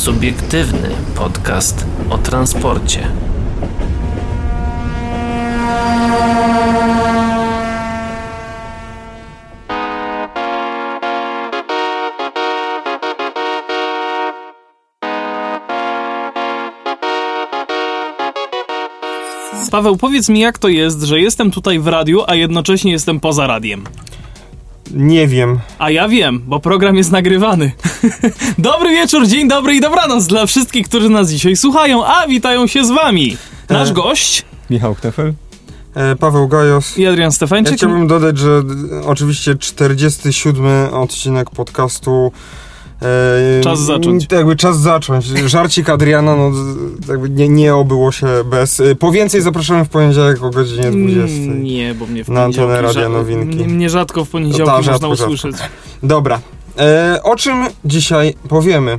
Subiektywny podcast o transporcie. Paweł, powiedz mi, jak to jest, że jestem tutaj w radiu, a jednocześnie jestem poza radiem. Nie wiem. A ja wiem, bo program jest nagrywany. dobry wieczór, dzień dobry i dobranoc dla wszystkich, którzy nas dzisiaj słuchają, a witają się z wami. Nasz E. gość Michał Knefel. E, Paweł Gajos. i Adrian Ja Stefańczyk. chciałbym dodać, że e, oczywiście 47 odcinek podcastu. E, Czas zacząć. Jakby czas zacząć. Żarcik Adriana, no jakby nie, nie obyło się bez. E, po więcej zapraszamy w poniedziałek o godzinie 20. Mm, Nie, bo mnie w Na antenę Radia Nowinki. Mnie, mnie rzadko w poniedziałki Ta, można rzadko, rzadko. usłyszeć. Dobra. E, o czym dzisiaj powiemy?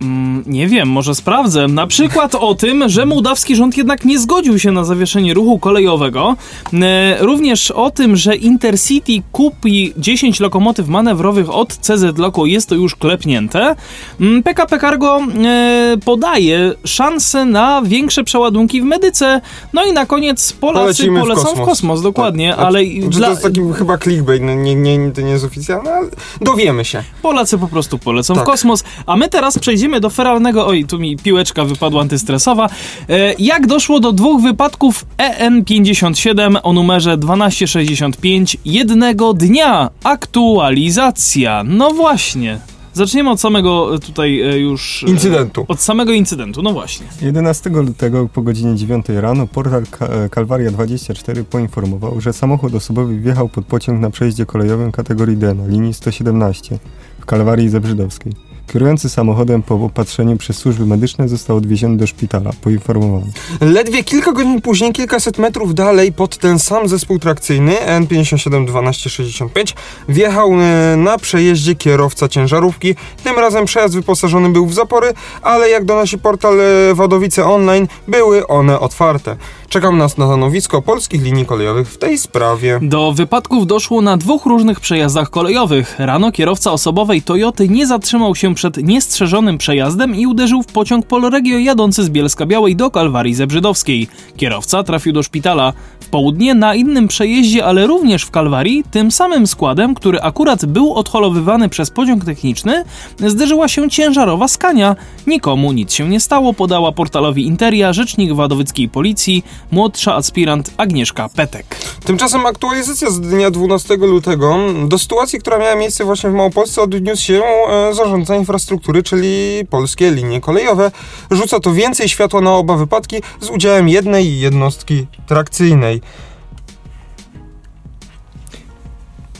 Mm, nie wiem, może sprawdzę. Na przykład o tym, że mołdawski rząd jednak nie zgodził się na zawieszenie ruchu kolejowego. E, również o tym, że Intercity kupi 10 lokomotyw manewrowych od CZ Loco. Jest to już klepnięte. Mm, PKP Cargo e, podaje szanse na większe przeładunki w medyce. No i na koniec Polacy Polecimy w polecą w kosmos, kosmos. dokładnie. Tak. Ale Czy dla, To jest taki chyba clickbait, no, nie, nie, to nie jest oficjalne, ale dowiemy się. Polacy po prostu polecą w Tak. kosmos, a my teraz przejdziemy do feralnego, oj, tu mi piłeczka wypadła antystresowa. E, jak doszło do dwóch wypadków EN57 o numerze 1265 jednego dnia? Aktualizacja. No właśnie. Zaczniemy od samego e, tutaj e, już... Incydentu. Od samego incydentu, no właśnie. 11 lutego po godzinie 9 rano portal Ka- e, Kalwaria24 poinformował, że samochód osobowy wjechał pod pociąg na przejeździe kolejowym kategorii D na linii 117 w Kalwarii Zebrzydowskiej. Kierujący samochodem po opatrzeniu przez służby medyczne został odwieziony do szpitala, poinformowano. Ledwie kilka godzin później, kilkaset metrów dalej, pod ten sam zespół trakcyjny N571265 wjechał e, na przejeździe kierowca ciężarówki. Tym razem przejazd wyposażony był w zapory, ale jak donosi portal e, Wadowice Online, były one otwarte. Czekam na stanowisko polskich linii kolejowych w tej sprawie. Do wypadków doszło na dwóch różnych przejazdach kolejowych. Rano kierowca osobowej Toyoty nie zatrzymał się przed niestrzeżonym przejazdem i uderzył w pociąg Polregio jadący z Bielska Białej do Kalwarii Zebrzydowskiej. Kierowca trafił do szpitala. W południe na innym przejeździe, ale również w Kalwarii, tym samym składem, który akurat był odholowywany przez pociąg techniczny, zderzyła się ciężarowa skania. Nikomu nic się nie stało, podała portalowi Interia rzecznik wadowyckiej policji, młodsza aspirant Agnieszka Petek. Tymczasem aktualizacja z dnia 12 lutego do sytuacji, która miała miejsce właśnie w Małopolsce odniósł się e, zarządca infrastruktury, czyli polskie linie kolejowe. Rzuca to więcej światła na oba wypadki z udziałem jednej jednostki trakcyjnej.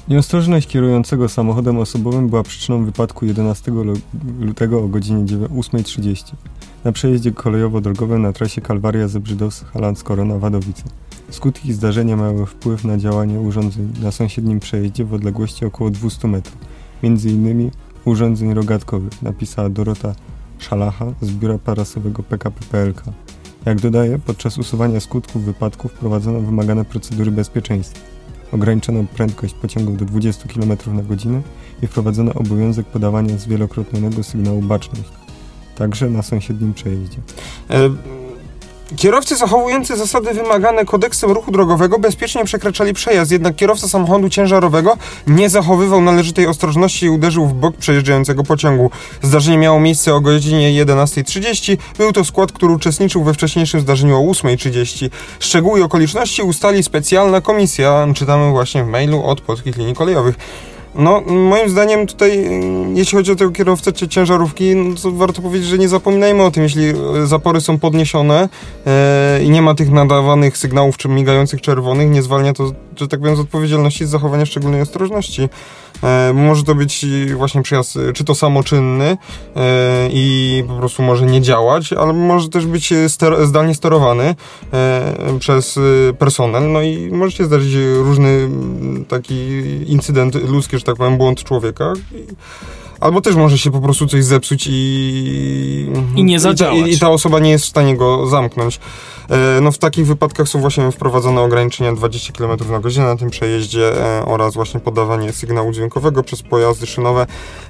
Nieostrożność kierującego samochodem osobowym była przyczyną wypadku 11 lu- lutego o godzinie 8.30 na przejeździe kolejowo-drogowym na trasie Kalwaria Zebrzydowsk-Halands-Korona Wadowice. Skutki zdarzenia miały wpływ na działanie urządzeń na sąsiednim przejeździe w odległości około 200 metrów, między innymi urządzeń rogatkowych, napisała Dorota Szalacha z biura parasowego PKP PLK. Jak dodaje, podczas usuwania skutków wypadku wprowadzono wymagane procedury bezpieczeństwa. Ograniczono prędkość pociągów do 20 km na godzinę i wprowadzono obowiązek podawania zwielokrotnionego sygnału baczność, także na sąsiednim przejeździe. E, Kierowcy zachowujący zasady wymagane kodeksem ruchu drogowego bezpiecznie przekraczali przejazd, jednak kierowca samochodu ciężarowego nie zachowywał należytej ostrożności i uderzył w bok przejeżdżającego pociągu. Zdarzenie miało miejsce o godzinie 11.30. Był to skład, który uczestniczył we wcześniejszym zdarzeniu o 8.30. Szczegóły i okoliczności ustali specjalna komisja, czytamy właśnie w mailu od polskich linii kolejowych. No, moim zdaniem tutaj, jeśli chodzi o tego kierowcę czy ciężarówki, no to warto powiedzieć, że nie zapominajmy o tym, jeśli e, zapory są podniesione e, i nie ma tych nadawanych sygnałów czy migających czerwonych, nie zwalnia to, że tak powiem, z odpowiedzialności z zachowania szczególnej ostrożności. E, może to być właśnie przejazd, e, czy to samoczynny e, i po prostu może nie działać, ale może też być e, ster zdalnie sterowany e, przez e, personel, no i może się zdarzyć różny taki incydent ludzki, że tak powiem, błąd człowieka. I, Albo też może się po prostu coś zepsuć i... I nie zadziałać. I ta, i ta osoba nie jest w stanie go zamknąć. E, No w takich wypadkach są właśnie wprowadzone ograniczenia 20 km na godzinę na tym przejeździe e, oraz właśnie podawanie sygnału dźwiękowego przez pojazdy szynowe.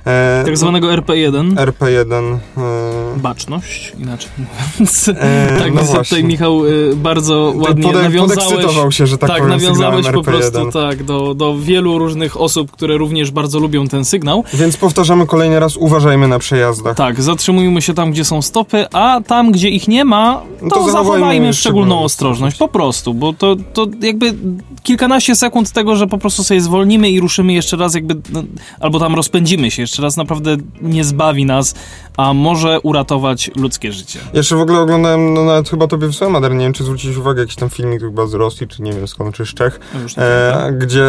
E, Tak zwanego RP1. RP1. e, Baczność, inaczej mówiąc. E, tak, no więc tutaj. Michał y, bardzo ładnie Pode- nawiązałeś. Podekscytował się, że tak, Tak, powiem, nawiązałeś po prostu RP1. tak do, do wielu różnych osób, które również bardzo lubią ten sygnał. Więc powtarzamy kolejny raz, uważajmy na przejazdach. Tak, zatrzymujmy się tam, gdzie są stopy, a tam, gdzie ich nie ma, to, No to zachowajmy szczególną ostrożność. Po prostu, bo to, to jakby kilkanaście sekund tego, że po prostu sobie zwolnimy i ruszymy jeszcze raz, jakby, no, albo tam rozpędzimy się jeszcze raz, naprawdę nie zbawi nas, a może uratować ludzkie życie. Jeszcze w ogóle oglądałem, no nawet chyba tobie wysłałem, Adrian, nie wiem, czy zwróciłeś uwagę, jakiś tam filmik chyba z Rosji, czy nie wiem skąd, czy z Czech, e, gdzie,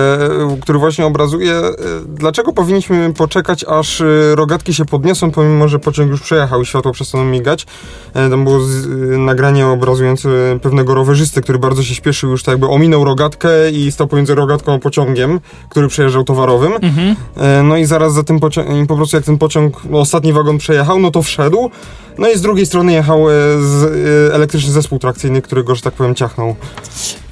który właśnie obrazuje, e, dlaczego powinniśmy poczekać, aż e, rogatki się podniosą, pomimo, że pociąg już przejechał i światło przestaną migać. E, tam było z, e, nagranie obrazujące pewnego rowerzysty, który bardzo się śpieszył, już tak jakby ominął rogatkę i stał pomiędzy rogatką a pociągiem, który przejeżdżał towarowym. Mhm. E, No i zaraz za tym pociągiem, po prostu jak ten pociąg, no, ostatni wagon przejechał, no to wszedł. No i z drugiej strony jechał e, z, e, elektryczny zespół trakcyjny, który go, że tak powiem, ciachnął.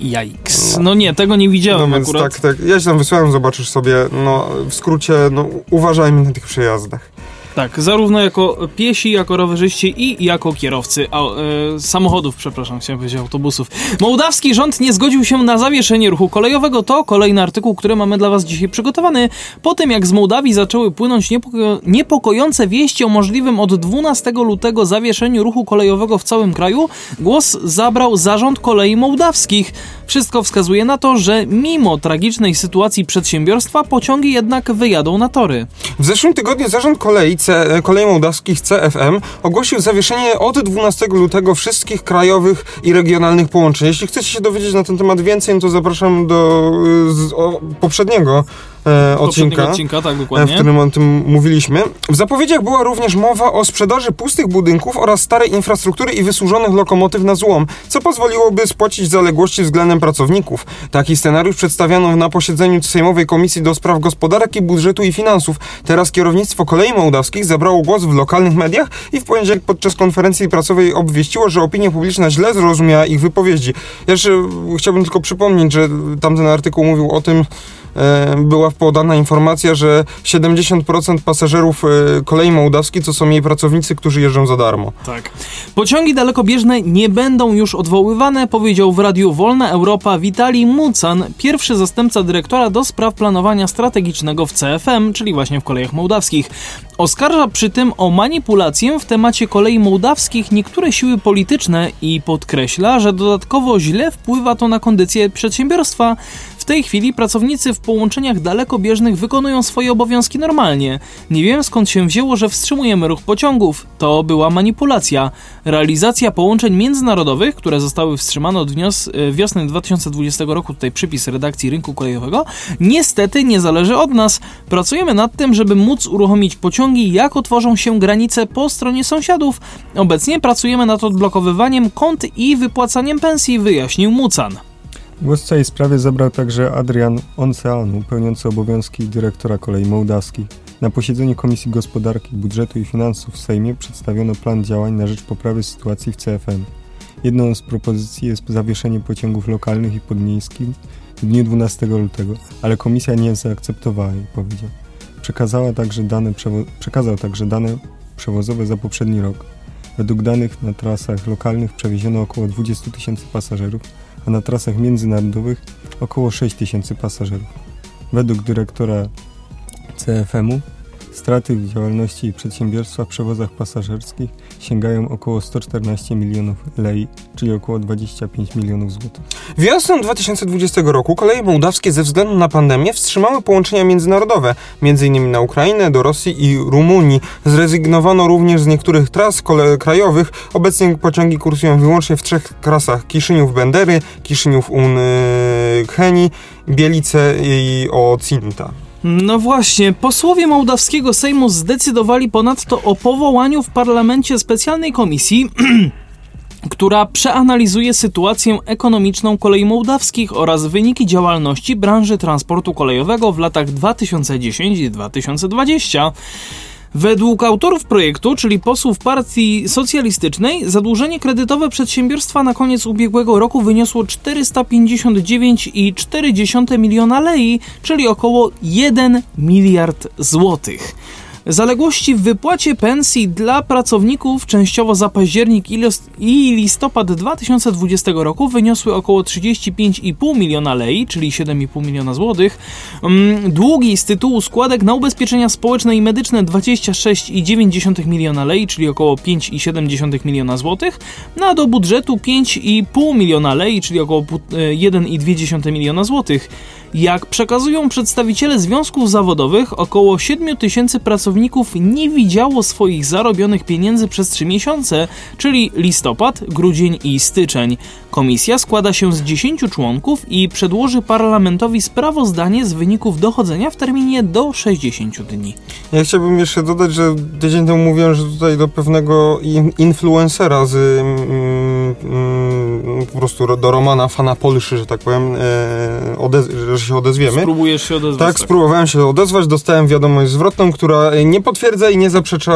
Jajks. No nie, tego nie No widziałem więc akurat. tak, tak, ja ci tam wysłałem, zobaczysz sobie, no w skrócie, no uważajmy na tych przejazdach. Tak, zarówno jako piesi, jako rowerzyści i jako kierowcy a, e, samochodów, przepraszam, chciałem powiedzieć autobusów. Mołdawski rząd nie zgodził się na zawieszenie ruchu kolejowego. To kolejny artykuł, który mamy dla Was dzisiaj przygotowany. Po tym, jak z Mołdawii zaczęły płynąć niepoko niepokojące wieści o możliwym od 12 lutego zawieszeniu ruchu kolejowego w całym kraju, głos zabrał zarząd kolei mołdawskich. Wszystko wskazuje na to, że mimo tragicznej sytuacji przedsiębiorstwa, pociągi jednak wyjadą na tory. W zeszłym tygodniu zarząd kolei, C, kolei mołdawskich CFM ogłosił zawieszenie od 12 lutego wszystkich krajowych i regionalnych połączeń. Jeśli chcecie się dowiedzieć na ten temat więcej, no to zapraszam do y, z, o, poprzedniego e, odcinka. odcinka, tak, e, w którym o tym mówiliśmy. W zapowiedziach była również mowa o sprzedaży pustych budynków oraz starej infrastruktury i wysłużonych lokomotyw na złom, co pozwoliłoby spłacić zaległości względem pracowników. Taki scenariusz przedstawiano na posiedzeniu Sejmowej Komisji do Spraw Gospodarki, Budżetu i Finansów. Teraz kierownictwo kolei mołdawskich zabrało głos w lokalnych mediach i w poniedziałek podczas konferencji prasowej obwieściło, że opinia publiczna źle zrozumiała ich wypowiedzi. Ja jeszcze chciałbym tylko przypomnieć, że tamten artykuł mówił o tym, była podana informacja, że 70% pasażerów e, kolei mołdawskiej to są jej pracownicy, którzy jeżdżą za darmo. Tak. Pociągi dalekobieżne nie będą już odwoływane, powiedział w Radiu Wolna Europa Witali Mucan, pierwszy zastępca dyrektora do spraw planowania strategicznego w CFM, czyli właśnie w kolejach mołdawskich. Oskarża przy tym o manipulację w temacie kolei mołdawskich niektóre siły polityczne i podkreśla, że dodatkowo źle wpływa to na kondycję przedsiębiorstwa. W tej chwili pracownicy w połączeniach dalekobieżnych wykonują swoje obowiązki normalnie. Nie wiem skąd się wzięło, że wstrzymujemy ruch pociągów. To była manipulacja. Realizacja połączeń międzynarodowych, które zostały wstrzymane od e, wiosny 2020 roku, tutaj przypis redakcji rynku kolejowego, niestety nie zależy od nas. Pracujemy nad tym, żeby móc uruchomić pociągi, jak otworzą się granice po stronie sąsiadów. Obecnie pracujemy nad odblokowywaniem kont i wypłacaniem pensji, wyjaśnił Mucan. Głos w całej sprawie zabrał także Adrian Onceanu, pełniący obowiązki dyrektora kolei mołdawskich. Na posiedzeniu Komisji Gospodarki, Budżetu i Finansów w Sejmie przedstawiono plan działań na rzecz poprawy sytuacji w CFM. Jedną z propozycji jest zawieszenie pociągów lokalnych i podmiejskich w dniu 12 lutego, ale komisja nie zaakceptowała jej, powiedział. Przekazała także dane przekazał także dane przewozowe za poprzedni rok. Według danych na trasach lokalnych przewieziono około 20 tysięcy pasażerów, a na trasach międzynarodowych około 6 tysięcy pasażerów. Według dyrektora CFM-u straty w działalności przedsiębiorstwa w przewozach pasażerskich sięgają około 114 milionów lei, czyli około 25 milionów złotych. Wiosną 2020 roku koleje mołdawskie ze względu na pandemię wstrzymały połączenia międzynarodowe, m.in. na Ukrainę, do Rosji i Rumunii. Zrezygnowano również z niektórych tras krajowych. Obecnie pociągi kursują wyłącznie w trzech trasach: Kiszyniów-Bendery, Kiszyniów-Uncheni, Bielice i Ocinta. No właśnie, posłowie mołdawskiego Sejmu zdecydowali ponadto o powołaniu w parlamencie specjalnej komisji, która przeanalizuje sytuację ekonomiczną kolei mołdawskich oraz wyniki działalności branży transportu kolejowego w latach 2010 i 2020. Według autorów projektu, czyli posłów Partii Socjalistycznej, zadłużenie kredytowe przedsiębiorstwa na koniec ubiegłego roku wyniosło 459,4 miliona lei, czyli około 1 miliard złotych. Zaległości w wypłacie pensji dla pracowników częściowo za październik i lis- i listopad 2020 roku wyniosły około 35,5 miliona lei, czyli 7,5 miliona złotych. Mm, Długi z tytułu składek na ubezpieczenia społeczne i medyczne 26,9 miliona lei, czyli około 5,7 miliona złotych. No a do budżetu 5,5 miliona lei, czyli około pu- e, 1,2 miliona złotych. Jak przekazują przedstawiciele związków zawodowych, około 7 tysięcy pracowników nie widziało swoich zarobionych pieniędzy przez 3 miesiące, czyli listopad, grudzień i styczeń. Komisja składa się z 10 członków i przedłoży parlamentowi sprawozdanie z wyników dochodzenia w terminie do 60 dni. Ja chciałbym jeszcze dodać, że tydzień temu mówiłem, że tutaj do pewnego in- influencera z mm, mm, po prostu ro- do Romana Fana Polszy, że tak powiem, e, odez- że się odezwiemy. Spróbujesz się odezwać. Tak, spróbowałem się odezwać, dostałem wiadomość zwrotną, która nie potwierdza i nie zaprzecza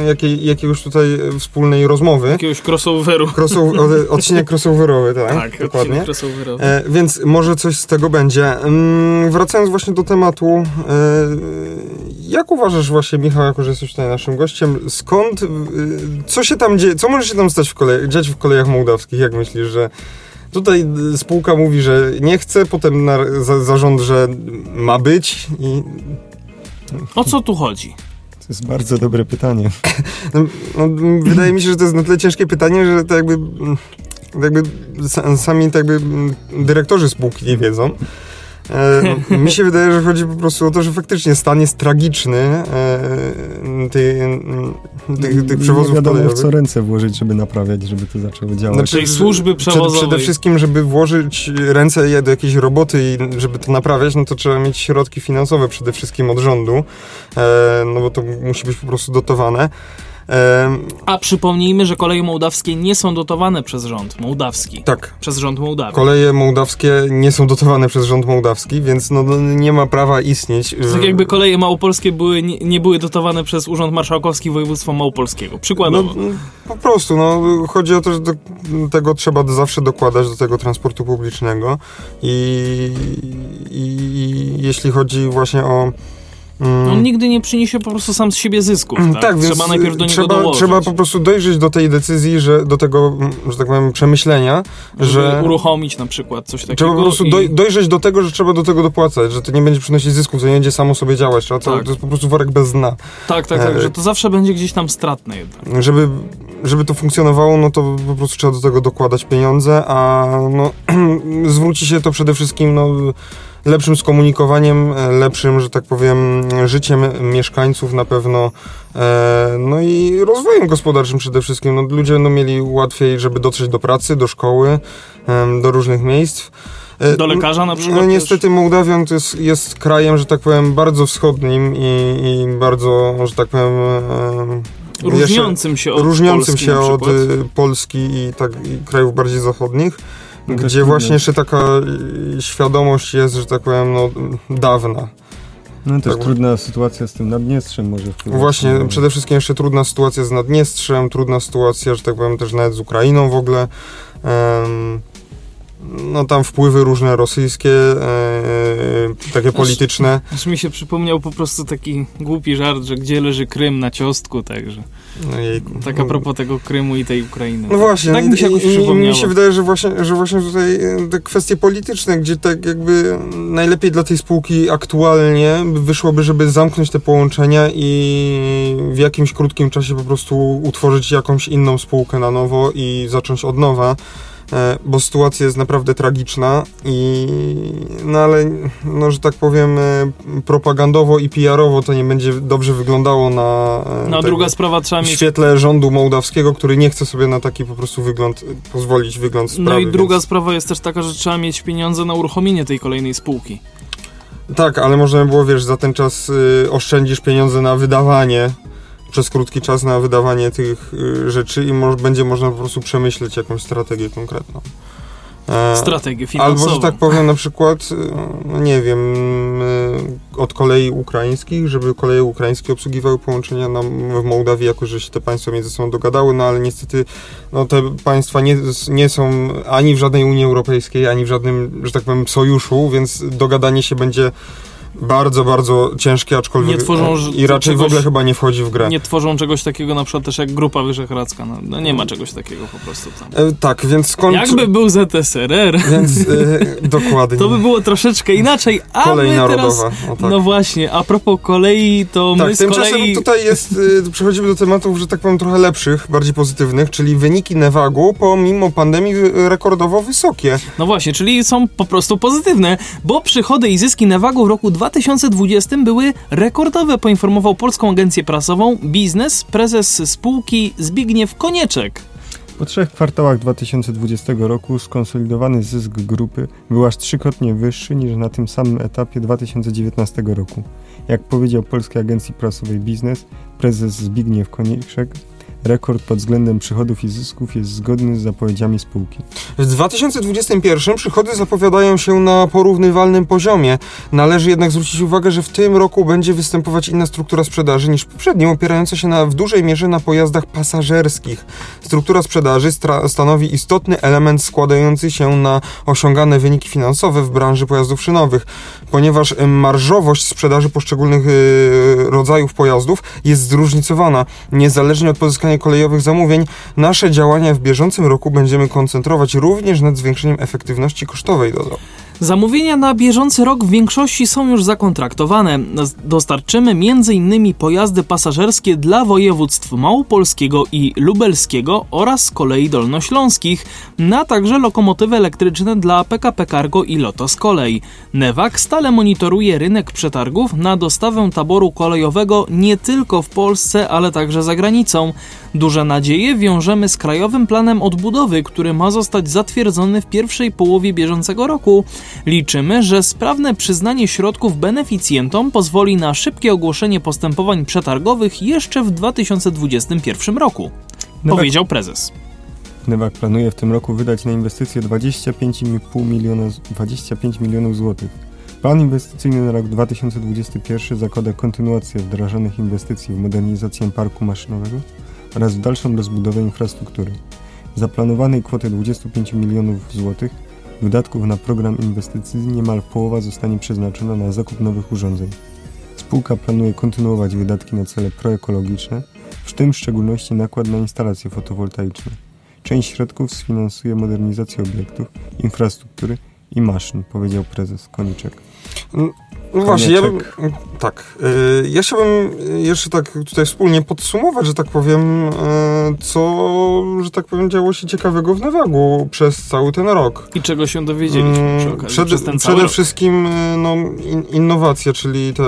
e, jakiej, jakiegoś tutaj wspólnej rozmowy. Jakiegoś crossoveru. Crossover, od- odcinek crossoverowy, tak? Tak, dokładnie. crossoverowy. E, więc może coś z tego będzie. Mm, wracając właśnie do tematu, e, jak uważasz właśnie, Michał, jako że jesteś tutaj naszym gościem, skąd, e, co się tam dzieje, co może się tam stać w kolej, dziać w kolejach mołdawskich, jak myślisz, że tutaj spółka mówi, że nie chce, potem na, za, zarząd, że ma być i O co tu chodzi? To jest bardzo dobre pytanie. No, no, wydaje mi się, że to jest na tyle ciężkie pytanie, że to jakby, mm, jakby sa- sami tak jakby dyrektorzy spółki nie wiedzą. E, mi się wydaje, że chodzi po prostu o to, że faktycznie stan jest tragiczny e, mm, tych, tych przewozów nie wiadomo w kolejowych. co ręce włożyć, żeby naprawiać, żeby to zaczęło działać. Znaczy, Tej służby przed- przewozowej. Przede wszystkim, żeby włożyć ręce do jakiejś roboty i żeby to naprawiać, no to trzeba mieć środki finansowe przede wszystkim od rządu, e, no bo to musi być po prostu dotowane. A przypomnijmy, że koleje mołdawskie nie są dotowane przez rząd mołdawski. tak, Przez rząd Mołdawii. Koleje mołdawskie nie są dotowane przez rząd mołdawski, więc no, no, nie ma prawa istnieć. To Tak jakby koleje małopolskie były, nie, nie były dotowane przez Urząd Marszałkowski Województwa Małopolskiego. No, Przykładowo. po prostu, no, chodzi o to, że do tego trzeba zawsze dokładać do tego transportu publicznego i, i, i jeśli chodzi właśnie o... mm, On nigdy nie przyniesie po prostu sam z siebie zysków. Tak, Tak, więc trzeba najpierw do niego trzeba, dołożyć. trzeba po prostu dojrzeć do tej decyzji, że do tego, mm, że tak powiem, przemyślenia, żeby że uruchomić na przykład coś takiego. trzeba po prostu i- doj, dojrzeć do tego, że trzeba do tego dopłacać, że to nie będzie przynosić zysków, to nie będzie samo sobie działać, trzeba to, Tak. to jest po prostu worek bez dna. Tak, tak, tak, e, że to zawsze będzie gdzieś tam stratne jednak. żeby, żeby to funkcjonowało, no to po prostu trzeba do tego dokładać pieniądze, a no, zwróci się to przede wszystkim no, lepszym skomunikowaniem, e, lepszym, że tak powiem, życiem mieszkańców na pewno, e, no i rozwojem gospodarczym przede wszystkim. No, ludzie będą mieli łatwiej, żeby dotrzeć do pracy, do szkoły, do różnych miejsc. E, Do lekarza na przykład No też. niestety Mołdawian to jest, jest krajem, że tak powiem, bardzo wschodnim i, i bardzo, że tak powiem... em, Różniącym się od różniącym Polski się od Polski i, tak, i krajów bardziej zachodnich, gdzie właśnie jeszcze taka y, świadomość jest, że tak powiem, no, dawna. No też tak. trudna sytuacja z tym Naddniestrzem może wpływać. Właśnie, na- przede wszystkim jeszcze trudna sytuacja z Naddniestrzem, trudna sytuacja, że tak powiem, też nawet z Ukrainą w ogóle. Em, no tam wpływy różne rosyjskie, e, takie polityczne. Aż mi się przypomniał po prostu taki głupi żart, że gdzie leży Krym na ciostku, także. No, jejku. Tak a propos tego Krymu i tej Ukrainy. No właśnie, Tak mi się jakoś i, mi się wydaje, że właśnie, że właśnie tutaj e, te kwestie polityczne, gdzie tak jakby najlepiej dla tej spółki aktualnie wyszłoby, żeby zamknąć te połączenia i w jakimś krótkim czasie po prostu utworzyć jakąś inną spółkę na nowo i zacząć od nowa. E, Bo sytuacja jest naprawdę tragiczna i no ale, no że tak powiem, e, propagandowo i PR-owo to nie będzie dobrze wyglądało na. e, No druga sprawa trzeba w mieć. świetle rządu mołdawskiego, który nie chce sobie na taki po prostu wygląd pozwolić, wygląd sprawy. No i druga więc... sprawa jest też taka, że trzeba mieć pieniądze na uruchomienie tej kolejnej spółki. Tak, ale można by było, wiesz, za ten czas y, oszczędzisz pieniądze na wydawanie, przez krótki czas na wydawanie tych y, rzeczy i mo- będzie można po prostu przemyśleć jakąś strategię konkretną. E, Strategię finansową. Albo, że tak powiem, na przykład, e, no nie wiem, e, od kolei ukraińskich, żeby koleje ukraińskie obsługiwały połączenia na, w Mołdawii, jako że się te państwa między sobą dogadały, no ale niestety no, te państwa nie, nie są ani w żadnej Unii Europejskiej, ani w żadnym, że tak powiem, sojuszu, więc dogadanie się będzie bardzo, bardzo ciężkie, aczkolwiek Nie tworzą e, i raczej w czegoś- ogóle chyba nie wchodzi w grę. Nie tworzą czegoś takiego na przykład też jak Grupa Wyszehradzka. No, no nie ma czegoś takiego po prostu tam. E, tak, więc skąd... Jakby był ZSRR, Więc e, dokładnie. to by było troszeczkę inaczej, a Kolej my narodowa. teraz... o tak. No właśnie, a propos kolei, to my Tak, z tymczasem kolei... tutaj jest, y, przechodzimy do tematów, że tak powiem, trochę lepszych, bardziej pozytywnych, czyli wyniki Nevagu pomimo pandemii y, rekordowo wysokie. No właśnie, czyli są po prostu pozytywne, bo przychody i zyski Nevagu w roku 2020 były rekordowe, poinformował polską agencję prasową Biznes prezes spółki Zbigniew Konieczek. Po trzech kwartałach 2020 roku skonsolidowany zysk grupy był aż trzykrotnie wyższy niż na tym samym etapie 2019 roku. Jak powiedział Polskiej Agencji Prasowej Biznes, prezes Zbigniew Konieczek, rekord pod względem przychodów i zysków jest zgodny z zapowiedziami spółki. W 2021 przychody zapowiadają się na porównywalnym poziomie. Należy jednak zwrócić uwagę, że w tym roku będzie występować inna struktura sprzedaży niż poprzednio, opierająca się na, w dużej mierze na pojazdach pasażerskich. Struktura sprzedaży stanowi istotny element składający się na osiągane wyniki finansowe w branży pojazdów szynowych, ponieważ marżowość sprzedaży poszczególnych y, rodzajów pojazdów jest zróżnicowana. Niezależnie od pozyskania kolejowych zamówień, nasze działania w bieżącym roku będziemy koncentrować również nad zwiększeniem efektywności kosztowej dodał. Zamówienia na bieżący rok w większości są już zakontraktowane. Dostarczymy m.in. pojazdy pasażerskie dla województw małopolskiego i lubelskiego oraz kolei dolnośląskich, na także lokomotywy elektryczne dla PKP Cargo i Lotos Kolej. Newak stale monitoruje rynek przetargów na dostawę taboru kolejowego nie tylko w Polsce, ale także za granicą. Duże nadzieje wiążemy z Krajowym Planem Odbudowy, który ma zostać zatwierdzony w pierwszej połowie bieżącego roku. Liczymy, że sprawne przyznanie środków beneficjentom pozwoli na szybkie ogłoszenie postępowań przetargowych jeszcze w 2021 roku, Nowak, powiedział prezes. Newak planuje w tym roku wydać na inwestycje 25,5 miliona, z- 25 milionów złotych. Plan inwestycyjny na rok 2021 zakłada kontynuację wdrażanych inwestycji w modernizację parku maszynowego oraz w dalszą rozbudowę infrastruktury. Zaplanowanej kwoty 25 milionów złotych wydatków na program inwestycyjny niemal połowa zostanie przeznaczona na zakup nowych urządzeń. Spółka planuje kontynuować wydatki na cele proekologiczne, w tym w szczególności nakład na instalacje fotowoltaiczne. Część środków sfinansuje modernizację obiektów, infrastruktury i maszyn, powiedział prezes Koniczek. No właśnie, ja bym, tak, y, ja chciałbym jeszcze tak tutaj wspólnie podsumować, że tak powiem, y, co, że tak powiem, działo się ciekawego w Nevagu przez cały ten rok. I czego się dowiedzieliśmy Mm, przy okazji Przed, przez ten cały przede rok. wszystkim y, no, in, innowacje, czyli te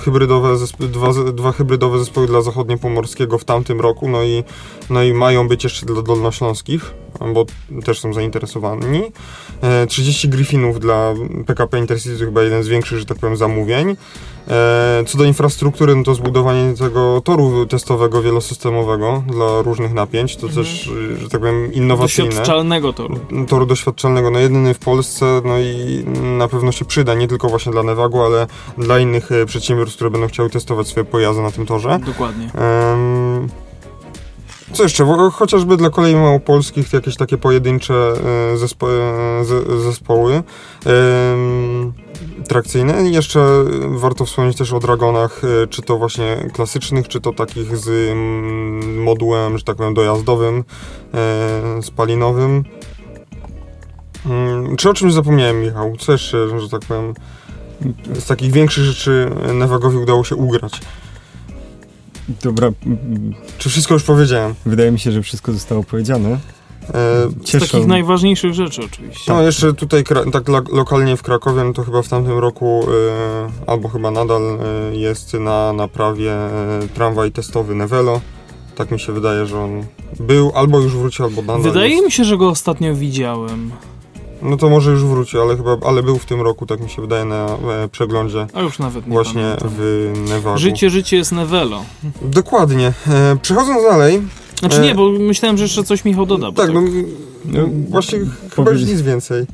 hybrydowe zespo- dwa, dwa hybrydowe zespoły dla zachodniopomorskiego w tamtym roku, no i, no i mają być jeszcze dla dolnośląskich, bo też są zainteresowani. E, 30 Griffinów dla PKP Intercity to chyba jeden z większych, że tak powiem, zamówień. E, Co do infrastruktury, no to zbudowanie tego toru testowego wielosystemowego dla różnych napięć, to też, y, że tak powiem, innowacyjne Doświadczalnego toru. toru doświadczalnego, no jedyny w Polsce, no i na pewno się przyda, nie tylko właśnie dla Nevagu, ale dla innych e, przedsiębiorstw, które będą chciały testować swoje pojazdy na tym torze. Dokładnie. Em, Co jeszcze? Chociażby dla kolei małopolskich jakieś takie pojedyncze e, zespo, e, ze- zespoły trakcyjne. Jeszcze warto wspomnieć też o Dragonach, e, czy to właśnie klasycznych, czy to takich z modułem, że tak powiem, dojazdowym, spalinowym. Mm, Czy o czymś zapomniałem, Michał? Co jeszcze, że tak powiem, z takich większych rzeczy Nevagowi udało się ugrać? Dobra, mm, Czy wszystko już powiedziałem? wydaje mi się, że wszystko zostało powiedziane. E, Z takich najważniejszych rzeczy oczywiście. No jeszcze tutaj tak lo- lokalnie w Krakowie, no to chyba w tamtym roku, e, albo chyba nadal e, jest na naprawie e, tramwaj testowy Nevelo. Tak mi się wydaje, że on był, albo już wrócił, albo nadal Wydaje jest. mi się, że go ostatnio widziałem. No to może już wrócił, ale chyba, ale był w tym roku, tak mi się wydaje, na e, przeglądzie A już nawet nie właśnie pamiętam. w Nevagu. Życie, życie jest Nevelo. Dokładnie. E, przechodząc dalej, Znaczy E, nie, bo myślałem, że jeszcze coś Michał doda. bo Tak, no, No, właśnie chyba już nic więcej.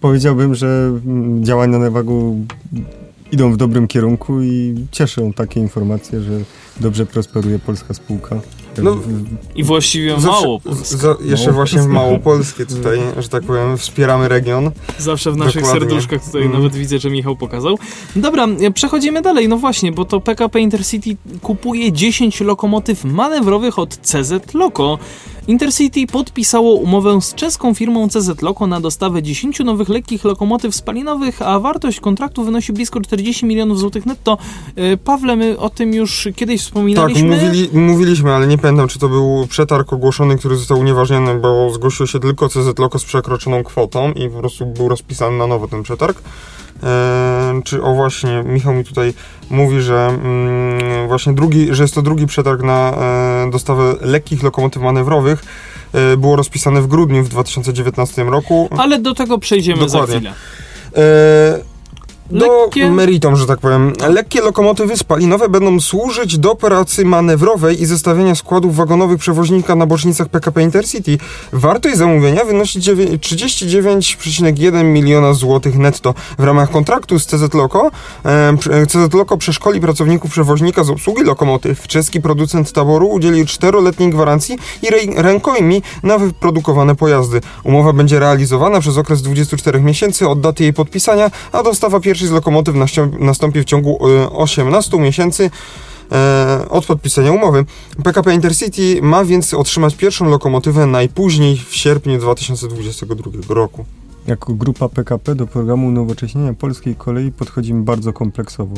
Powiedziałbym, że działania Newagu idą w dobrym kierunku i cieszą takie informacje, że dobrze prosperuje polska spółka. No, I właściwie Zawsze- mało z- Polska. Za, jeszcze Mało właśnie w Małopolskie tutaj, że tak powiem, wspieramy region. Zawsze w naszych Dokładnie. serduszkach tutaj Mm. nawet widzę, że Michał pokazał. Dobra, e, przechodzimy dalej. No właśnie, bo to PKP Intercity kupuje 10 lokomotyw manewrowych od CZ Loco. Intercity podpisało umowę z czeską firmą CZ Loco na dostawę 10 nowych lekkich lokomotyw spalinowych, a wartość kontraktu wynosi blisko 40 milionów złotych netto. E, Pawle, my o tym już kiedyś Tak, wspominaliśmy. mówili, mówiliśmy, ale nie pamiętam, czy to był przetarg ogłoszony, który został unieważniony, bo zgłosił się tylko CZ Loko z przekroczoną kwotą i po prostu był rozpisany na nowo ten przetarg. Eee, czy o właśnie, Michał mi tutaj mówi, że mm, właśnie drugi, że jest to drugi przetarg na e, dostawę lekkich lokomotyw manewrowych. E, było rozpisane w grudniu w 2019 roku. Ale do tego przejdziemy Dokładnie. za chwilę. E, do Lekkie- meritum, że tak powiem. Lekkie lokomotywy spalinowe będą służyć do pracy manewrowej i zestawiania składów wagonowych przewoźnika na bocznicach PKP Intercity. Wartość zamówienia wynosi dziewię- 39,1 miliona złotych netto. W ramach kontraktu z CZ Loco e, CZ Loco przeszkoli pracowników przewoźnika z obsługi lokomotyw. Czeski producent taboru udzielił czteroletniej gwarancji i rękojmi na wyprodukowane pojazdy. Umowa będzie realizowana przez okres 24 miesięcy od daty jej podpisania, a dostawa pierwszej z lokomotyw nastąpi w ciągu e, 18 miesięcy e, od podpisania umowy. PKP Intercity ma więc otrzymać pierwszą lokomotywę najpóźniej w sierpniu 2022 roku. Jako grupa PKP do programu unowocześnienia polskiej kolei podchodzimy bardzo kompleksowo.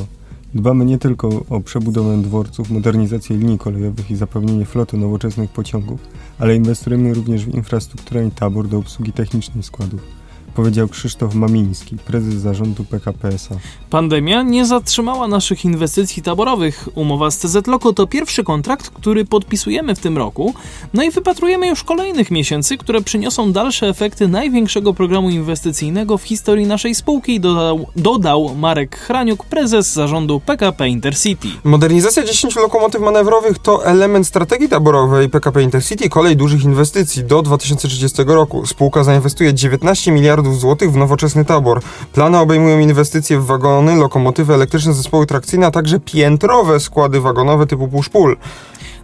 Dbamy nie tylko o przebudowę dworców, modernizację linii kolejowych i zapewnienie floty nowoczesnych pociągów, ale inwestujemy również w infrastrukturę i tabor do obsługi technicznej składów. Powiedział Krzysztof Mamiński, prezes zarządu PKP SA. Pandemia nie zatrzymała naszych inwestycji taborowych. Umowa z CZ Loco to pierwszy kontrakt, który podpisujemy w tym roku. No i wypatrujemy już kolejnych miesięcy, które przyniosą dalsze efekty największego programu inwestycyjnego w historii naszej spółki, dodał, dodał Marek Hraniuk, prezes zarządu PKP Intercity. Modernizacja 10 lokomotyw manewrowych to element strategii taborowej PKP Intercity, kolej dużych inwestycji do 2030 roku. Spółka zainwestuje 19 miliardów złotych w nowoczesny tabor. Plany obejmują inwestycje w wagony, lokomotywy elektryczne, zespoły trakcyjne, a także piętrowe składy wagonowe typu push-pull.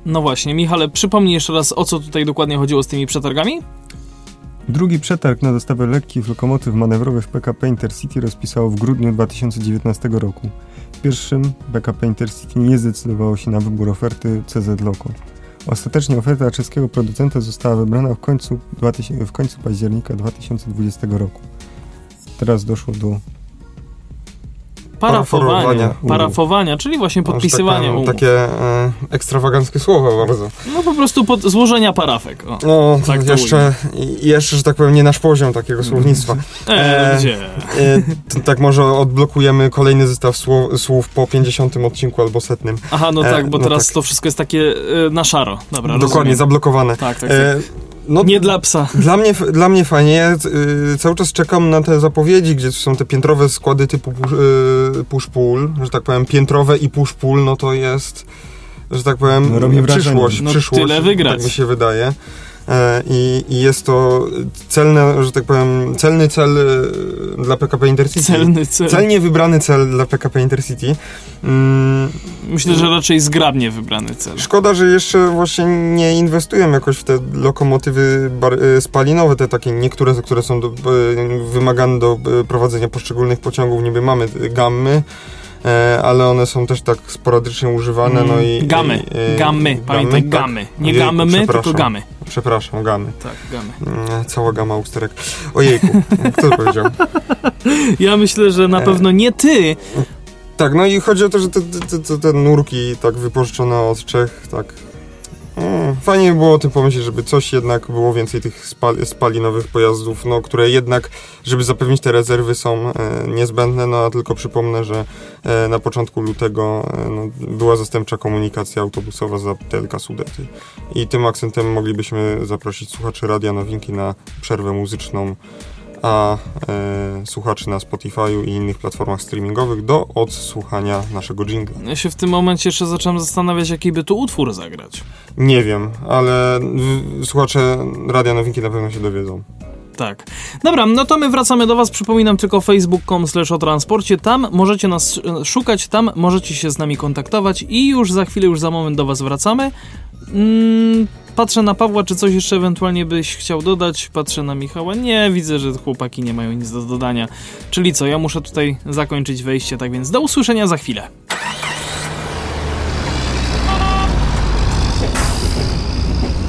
No właśnie, Michale, przypomnij jeszcze raz, o co tutaj dokładnie chodziło z tymi przetargami? Drugi przetarg na dostawę lekkich lokomotyw manewrowych PKP Intercity rozpisało w grudniu 2019 roku. W pierwszym PKP Intercity nie zdecydowało się na wybór oferty CZ Loco. Ostatecznie oferta czeskiego producenta została wybrana w końcu, 2000, w końcu października 2020 roku. Teraz doszło do Parafowania. Parafowania, czyli właśnie podpisywania tak powiem, umów. Takie e, ekstrawaganckie słowa bardzo. No po prostu pod złożenia parafek. O. No, Tak jeszcze, jeszcze, że tak powiem, nie nasz poziom takiego słownictwa. E, E, gdzie? E, tak może odblokujemy kolejny zestaw słów, słów po 50 odcinku albo setnym. Aha, no e, tak, bo no teraz tak. to wszystko jest takie e, na szaro. Dobra, Dokładnie, rozumiem. zablokowane. Tak, tak, tak. No, Nie dla psa. Dla mnie, dla mnie fajnie. Ja, y, cały czas czekam na te zapowiedzi, gdzie są te piętrowe składy typu y, push-pull, że tak powiem, piętrowe i push-pull, no to jest, że tak powiem, No, przyszłość. No, przyszłość tyle wygrać. Tak mi się wydaje. E, I, I jest to celne, że tak powiem, celny cel y, dla PKP Intercity. Celny cel. Celnie wybrany cel dla PKP Intercity. Mm, Myślę, że raczej zgrabnie wybrany cel. Szkoda, że jeszcze właśnie nie inwestują jakoś w te lokomotywy y, spalinowe, te takie niektóre, które są do, wymagane do prowadzenia poszczególnych pociągów. Niby mamy gammy, e, ale one są też tak sporadycznie używane. No i, Gamy. i, Gamy. Pamiętaj, tak. gamy. Nie Ojejku, gamy my, tylko gamy. Przepraszam, gamy. Tak, gamy. Mm, Cała gama usterek. Ojejku, kto to powiedział? Ja myślę, że na E. pewno nie ty. Tak, no i chodzi o to, że te, te, te, te nurki tak wypożyczone od Czech, tak. Mm, fajnie by było o tym pomyśleć, żeby coś jednak było więcej tych spal spalinowych pojazdów, no, które jednak, żeby zapewnić te rezerwy są e, niezbędne, no a tylko przypomnę, że e, na początku lutego e, no, była zastępcza komunikacja autobusowa za TLK Sudety. I tym akcentem moglibyśmy zaprosić słuchaczy Radia Nowinki na przerwę muzyczną a e, słuchaczy na Spotify'u i innych platformach streamingowych do odsłuchania naszego jingla. Ja się w tym momencie jeszcze zacząłem zastanawiać, jaki by tu utwór zagrać. Nie wiem, ale w, słuchacze Radia Nowinki na pewno się dowiedzą. Tak. Dobra, no to my wracamy do Was. Przypominam tylko facebook.com slash o transporcie. Tam możecie nas e, szukać, tam możecie się z nami kontaktować i już za chwilę, już za moment do Was wracamy. Mm, patrzę na Pawła, czy coś jeszcze ewentualnie byś chciał dodać. Patrzę na Michała. Nie, widzę, że chłopaki nie mają nic do dodania. Czyli co, ja muszę tutaj zakończyć wejście, tak więc do usłyszenia za chwilę.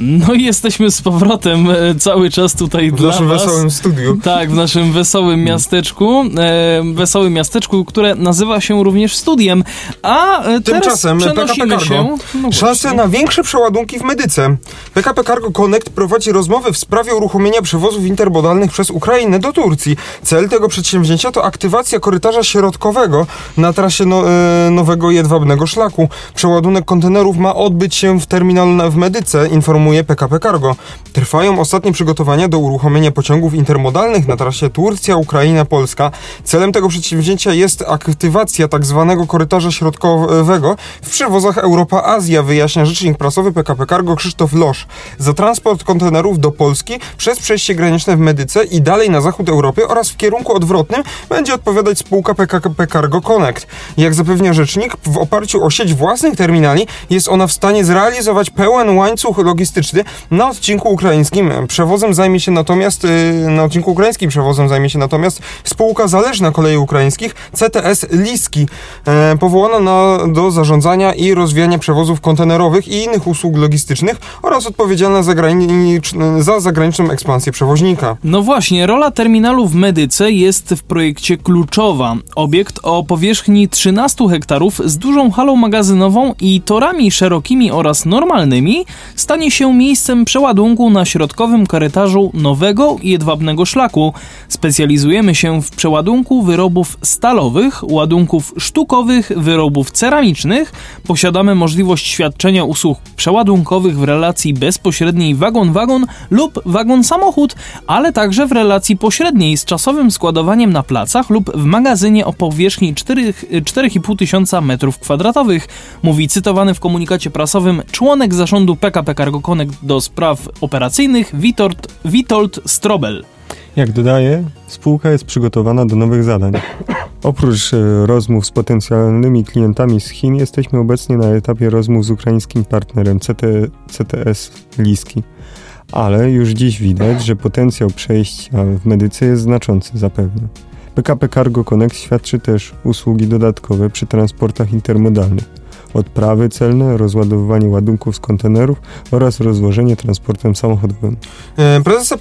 No i jesteśmy z powrotem e, cały czas tutaj W dla naszym was. wesołym studiu. Tak, w naszym wesołym miasteczku, e, wesołym miasteczku, które nazywa się również studiem, a e, teraz Tymczasem PKP się... Cargo. No Szanse na większe przeładunki w medyce. PKP Cargo Connect prowadzi rozmowy w sprawie uruchomienia przewozów intermodalnych przez Ukrainę do Turcji. Cel tego przedsięwzięcia to aktywacja korytarza środkowego na trasie no, e, nowego jedwabnego szlaku. Przeładunek kontenerów ma odbyć się w terminalu w Medyce, informuje PKP Cargo. Trwają ostatnie przygotowania do uruchomienia pociągów intermodalnych na trasie Turcja-Ukraina-Polska. Celem tego przedsięwzięcia jest aktywacja tak zwanego korytarza środkowego w przewozach Europa-Azja, wyjaśnia rzecznik prasowy PKP Cargo Krzysztof Losz. Za transport kontenerów do Polski przez przejście graniczne w Medyce i dalej na zachód Europy oraz w kierunku odwrotnym będzie odpowiadać spółka PKP Cargo Connect. Jak zapewnia rzecznik, w oparciu o sieć własnych terminali jest ona w stanie zrealizować pełen łańcuch logistyczny na odcinku ukraińskim. Przewozem zajmie się natomiast, yy, na odcinku ukraińskim przewozem zajmie się natomiast spółka zależna kolei ukraińskich CTS Liski, e, powołana na, do zarządzania i rozwijania przewozów kontenerowych i innych usług logistycznych oraz odpowiedzialna za, za zagraniczną ekspansję przewoźnika. No właśnie, rola terminalu w Medyce jest w projekcie kluczowa. Obiekt o powierzchni 13 hektarów z dużą halą magazynową i torami szerokimi oraz normalnymi stanie się miejscem przeładunku na środkowym korytarzu nowego jedwabnego szlaku. Specjalizujemy się w przeładunku wyrobów stalowych, ładunków sztukowych, wyrobów ceramicznych. Posiadamy możliwość świadczenia usług przeładunkowych w relacji bezpośredniej wagon-wagon lub wagon-samochód, ale także w relacji pośredniej z czasowym składowaniem na placach lub w magazynie o powierzchni 4 4,5 tysiąca metrów kwadratowych, mówi cytowany w komunikacie prasowym członek zarządu PKP Cargo Do spraw operacyjnych Witold, Witold Strobel. Jak dodaje, spółka jest przygotowana do nowych zadań. Oprócz e, rozmów z potencjalnymi klientami z Chin, jesteśmy obecnie na etapie rozmów z ukraińskim partnerem CT, CTS Liski. Ale już dziś widać, że potencjał przejścia w medyce jest znaczący zapewne. PKP Cargo Connect świadczy też usługi dodatkowe przy transportach intermodalnych. Odprawy celne, rozładowywanie ładunków z kontenerów oraz rozłożenie transportem samochodowym. E, Prezes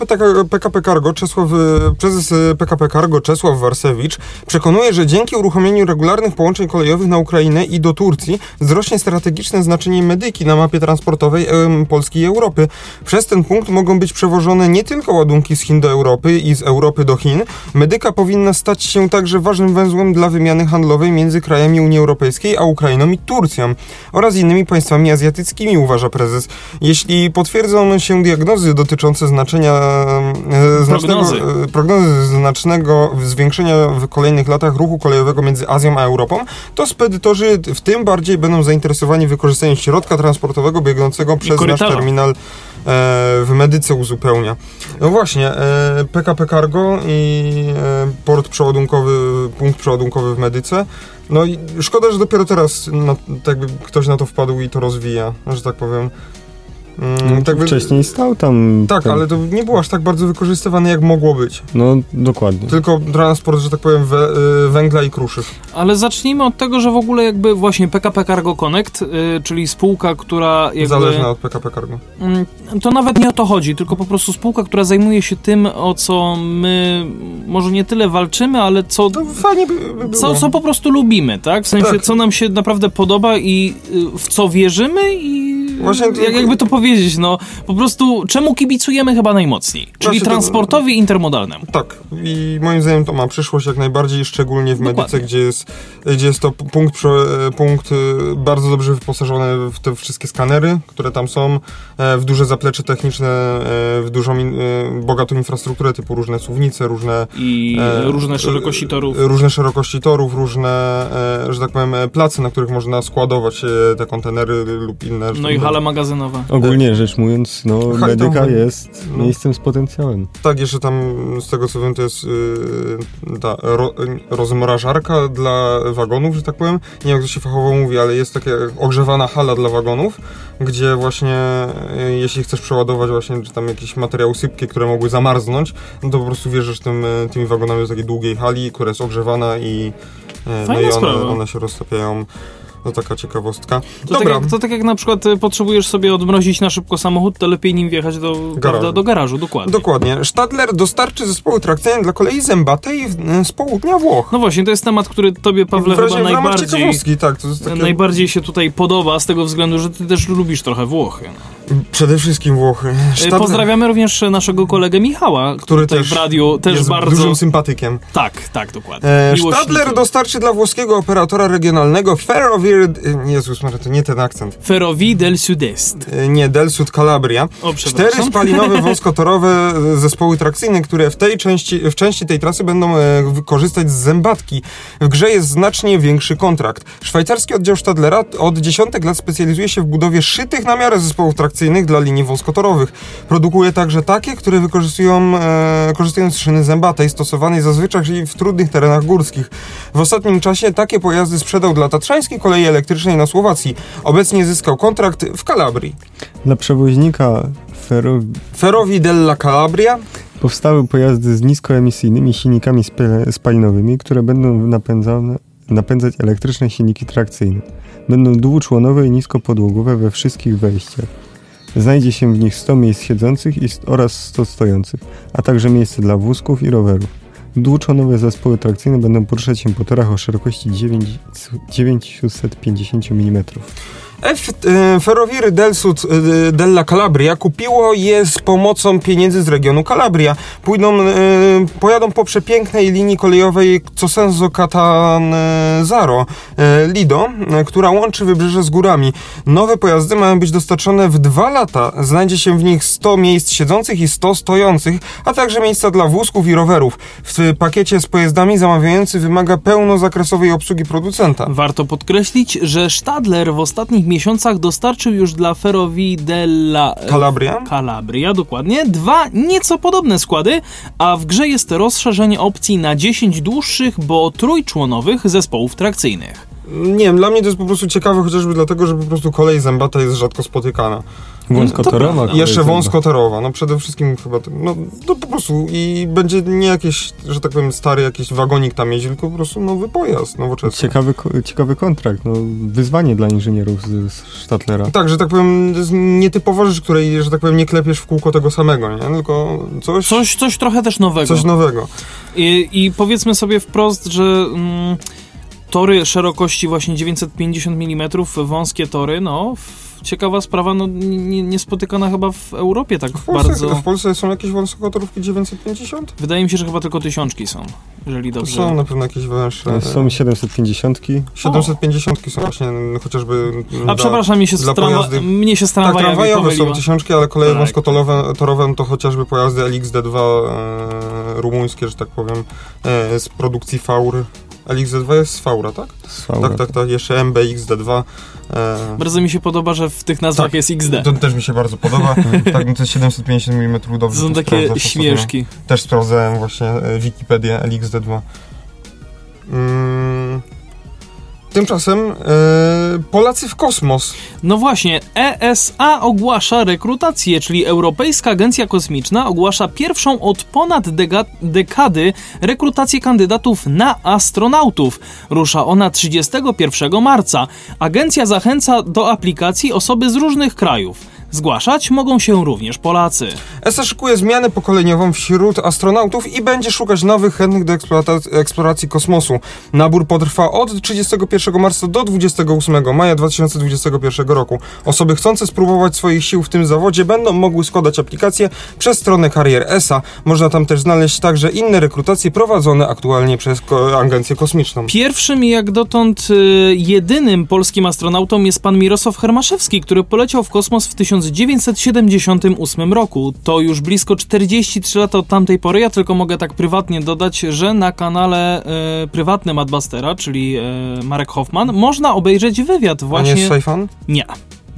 PKP Cargo, Czesław, e, prezes e, PKP Cargo Czesław Warsewicz przekonuje, że dzięki uruchomieniu regularnych połączeń kolejowych na Ukrainę i do Turcji wzrośnie strategiczne znaczenie medyki na mapie transportowej Polski i Europy. Przez ten punkt mogą być przewożone nie tylko ładunki z Chin do Europy i z Europy do Chin. Medyka powinna stać się także ważnym węzłem dla wymiany handlowej między krajami Unii Europejskiej a Ukrainą i Turcją oraz innymi państwami azjatyckimi, uważa prezes. Jeśli potwierdzą się diagnozy dotyczące znaczenia e, znacznego, Prognozy. e, prognozy znacznego zwiększenia w kolejnych latach ruchu kolejowego między Azją a Europą, to spedytorzy w tym bardziej będą zainteresowani wykorzystaniem środka transportowego biegnącego przez nasz terminal e, w Medyce uzupełnia. No właśnie, e, PKP Cargo i e, port przeładunkowy, punkt przeładunkowy w Medyce. No i szkoda, że dopiero teraz na, tak by ktoś na to wpadł i to rozwija, że tak powiem. Mm, tak by- Wcześniej stał tam. Tak, ten- ale to nie było aż tak bardzo wykorzystywane, jak mogło być. No, dokładnie. Tylko transport, że tak powiem, we, y, węgla i kruszyw. Ale zacznijmy od tego, że w ogóle jakby właśnie PKP Cargo Connect, y, czyli spółka, która jakby... Zależna od PKP Cargo. Mm, To nawet nie o to chodzi, tylko po prostu spółka, która zajmuje się tym, o co my może nie tyle walczymy, ale co, To fajnie by, by było. co, co po prostu lubimy, tak? W sensie, Tak. co nam się naprawdę podoba i y, w co wierzymy i Właśnie jak, jakby to powiedzieć, no po prostu czemu kibicujemy chyba najmocniej? Czyli to- transportowi intermodalnemu. Tak, i moim zdaniem to ma przyszłość jak najbardziej, szczególnie w Dokładnie. medyce, gdzie jest, gdzie jest to punkt, punkt e, bardzo dobrze wyposażony w te wszystkie skanery, które tam są, e, w duże zaplecze techniczne, e, w dużą, e, bogatą infrastrukturę typu różne suwnice, różne I E, różne szerokości torów. różne szerokości torów, różne, że tak powiem, place, na których można składować te kontenery lub inne. No i powiem. hale magazynowe. Ogólnie rzecz mówiąc, no, medyka jest no. miejscem z potencjałem. Tak, jeszcze tam z tego co wiem, to jest yy, ta ro, rozmrażarka dla wagonów, że tak powiem. Nie wiem, jak to się fachowo mówi, ale jest taka ogrzewana hala dla wagonów, gdzie właśnie yy, jeśli chcesz przeładować właśnie czy tam jakieś materiały sypkie, które mogły zamarznąć, no to po prostu wjeżdżasz tym, yy, tymi wagonami do takiej długiej hali, która jest ogrzewana i, yy, no i one, one się roztapiają. No taka ciekawostka. To tak, Dobra, jak, to tak jak na przykład y, potrzebujesz sobie odmrozić na szybko samochód, to lepiej nim wjechać do Prawda, do garażu, dokładnie. dokładnie. Stadler dostarczy zespoły trakcyjne dla kolei zębatej yy, z południa Włoch. No właśnie, to jest temat, który tobie, Pawle, w razie, chyba najbardziej, tak. Takie... najbardziej się tutaj podoba, z tego względu, że ty też lubisz trochę Włochy. No. Przede wszystkim Włochy. Y, Sztadler, Pozdrawiamy również naszego kolegę Michała, który który też w radiu też jest bardzo... dużym sympatykiem. Tak, tak, dokładnie. E. Stadler dostarczy dla włoskiego operatora regionalnego Ferroviair... e, Jezus Maria, to nie ten akcent. Ferrovie del Sud-Est. E, Nie, Del Sud Calabria. O, Cztery spalinowe wąskotorowe zespoły trakcyjne, które w tej części, w części tej trasy będą korzystać z zębatki. W grze jest znacznie większy kontrakt. Szwajcarski oddział Stadlera od dziesiątek lat specjalizuje się w budowie szytych na miarę zespołów trakcyjnych dla linii wąskotorowych. Produkuje także takie, które wykorzystują e, korzystają z szyny zębatej, stosowanej zazwyczaj w trudnych terenach górskich. W ostatnim czasie takie pojazdy sprzedał dla Tatrzańskiej Kolei Elektrycznej na Słowacji. Obecnie zyskał kontrakt w Kalabrii. Dla przewoźnika ferro... Ferrovi della Calabria powstały pojazdy z niskoemisyjnymi silnikami spalinowymi, które będą napędzane, napędzać elektryczne silniki trakcyjne. Będą dwuczłonowe i niskopodłogowe we wszystkich wejściach. Znajdzie się w nich 100 miejsc siedzących oraz 100 stojących, a także miejsce dla wózków i rowerów. Dwuczłonowe zespoły trakcyjne będą poruszać się po torach o szerokości 9, 950 mm. F. e, Ferroviere del Sud e, della Calabria kupiło je z pomocą pieniędzy z regionu Calabria. Pójdą, e, pojadą po przepięknej linii kolejowej Cosenzo Catanzaro Lido, która łączy wybrzeże z górami. Nowe pojazdy mają być dostarczone w dwa lata. Znajdzie się w nich 100 miejsc siedzących i 100 stojących, a także miejsca dla wózków i rowerów. W pakiecie z pojazdami zamawiający wymaga pełnozakresowej obsługi producenta. Warto podkreślić, że Stadler w ostatnich miesiącach dostarczył już dla Ferrovie della Calabria? Calabria, dokładnie, dwa nieco podobne składy, a w grze jest rozszerzenie opcji na 10 dłuższych, bo trójczłonowych zespołów trakcyjnych. Nie wiem, dla mnie to jest po prostu ciekawe, chociażby dlatego, że po prostu kolej zębata jest rzadko spotykana. Wąskotorowa. I jeszcze wąskotorowa, no przede wszystkim chyba, to, no to po prostu i będzie nie jakieś, że tak powiem, stary jakiś wagonik tam jeździ, tylko po prostu nowy pojazd, nowoczesny. Ciekawy, ciekawy kontrakt, no, wyzwanie dla inżynierów z, z Stadlera. Tak, że tak powiem, to jest nietypowa rzecz, której, że tak powiem, nie klepiesz w kółko tego samego, nie? Tylko coś, Coś, coś trochę też nowego. coś nowego. I, I powiedzmy sobie wprost, że mm, tory szerokości właśnie 950 mm, wąskie tory, no ciekawa sprawa, no nie- niespotykana chyba w Europie tak W Polsce, bardzo. w Polsce są jakieś wąskotorówki 950? Wydaje mi się, że chyba tylko tysiączki są, jeżeli To dobrze. są na pewno jakieś węższe. Są 750. 750 są właśnie mm, chociażby... A dla- przepraszam, mnie się, dla tramwa- pojazdy- mnie się z Tak, tramwajowe są tysiączki, ale koleje Tak. wąskotorowe torowe to chociażby pojazdy LXD2 e, rumuńskie, że tak powiem, e, z produkcji Faur. LXD2 jest z Faura, tak? Z Faura. Tak, tak, tak. Jeszcze MBXD2. E, Bardzo mi się podoba, że w tych nazwach Tak. jest XD. to też mi się bardzo podoba. tak, no to jest 750 mm To dobrze. są to takie sprawdzę po śmieszki. Też sprawdzałem właśnie e, Wikipedię LXD2. Mm. Tymczasem e, Polacy w kosmos. No właśnie, ESA ogłasza rekrutację, czyli Europejska Agencja Kosmiczna ogłasza pierwszą od ponad dega- dekady rekrutację kandydatów na astronautów. Rusza ona 31 marca. Agencja zachęca do aplikacji osoby z różnych krajów. Zgłaszać mogą się również Polacy. ESA szykuje zmianę pokoleniową wśród astronautów i będzie szukać nowych chętnych do eksploracji kosmosu. Nabór potrwa od 31 marca do 28 maja 2021 roku. Osoby chcące spróbować swoich sił w tym zawodzie będą mogły składać aplikacje przez stronę karier ESA. Można tam też znaleźć także inne rekrutacje prowadzone aktualnie przez Agencję Kosmiczną. Pierwszym i jak dotąd y, jedynym polskim astronautą jest pan Mirosław Hermaszewski, który poleciał w kosmos w 1978 roku. To już blisko 43 lata od tamtej pory. Ja tylko mogę tak prywatnie dodać, że na kanale y, prywatnym Adbustera, czyli y, Marek Hoffman, można obejrzeć wywiad A nie właśnie... jest Sajfan? Nie.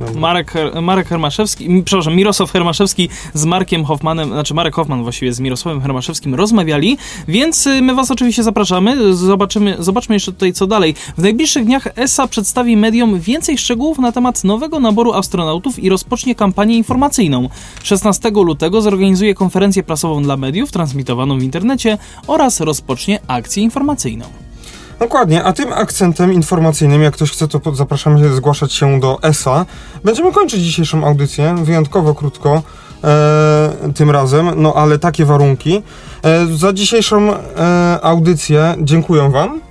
Dobra. Marek, Marek Hermaszewski, przepraszam, Mirosław Hermaszewski z Markiem Hoffmanem, znaczy Marek Hoffman właściwie z Mirosławem Hermaszewskim rozmawiali, więc y, my was oczywiście zapraszamy, zobaczymy, zobaczmy jeszcze tutaj co dalej. W najbliższych dniach ESA przedstawi mediom więcej szczegółów na temat nowego naboru astronautów i rozpocznie kampanię informacyjną. 16 lutego zorganizuje konferencję prasową dla mediów, transmitowaną w internecie oraz rozpocznie akcję informacyjną. Dokładnie, a tym akcentem informacyjnym, jak ktoś chce, to zapraszamy się zgłaszać się do ESA. Będziemy kończyć dzisiejszą audycję, wyjątkowo krótko e, tym razem, no ale takie warunki. E, za dzisiejszą e, audycję dziękuję Wam.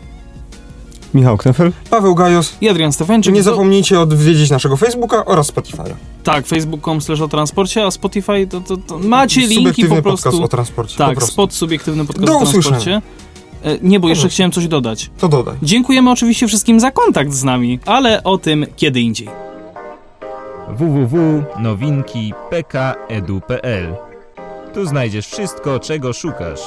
Michał Knefel? Paweł Gajos. I Adrian Stefańczyk. Nie zapomnijcie odwiedzić naszego Facebooka oraz Spotify'a. Tak, facebook.com slash o transporcie, a Spotify to, to, to macie linki Subiektywny po prostu. podcast o transporcie. po Tak, prostu. spod subiektywny podcast Do o transporcie. usłyszenia. E, Nie, bo jeszcze chciałem coś dodać. To dodaj. Dziękujemy oczywiście wszystkim za kontakt z nami, ale o tym kiedy indziej. www.nowinki.pkedu.pl Tu znajdziesz wszystko, czego szukasz.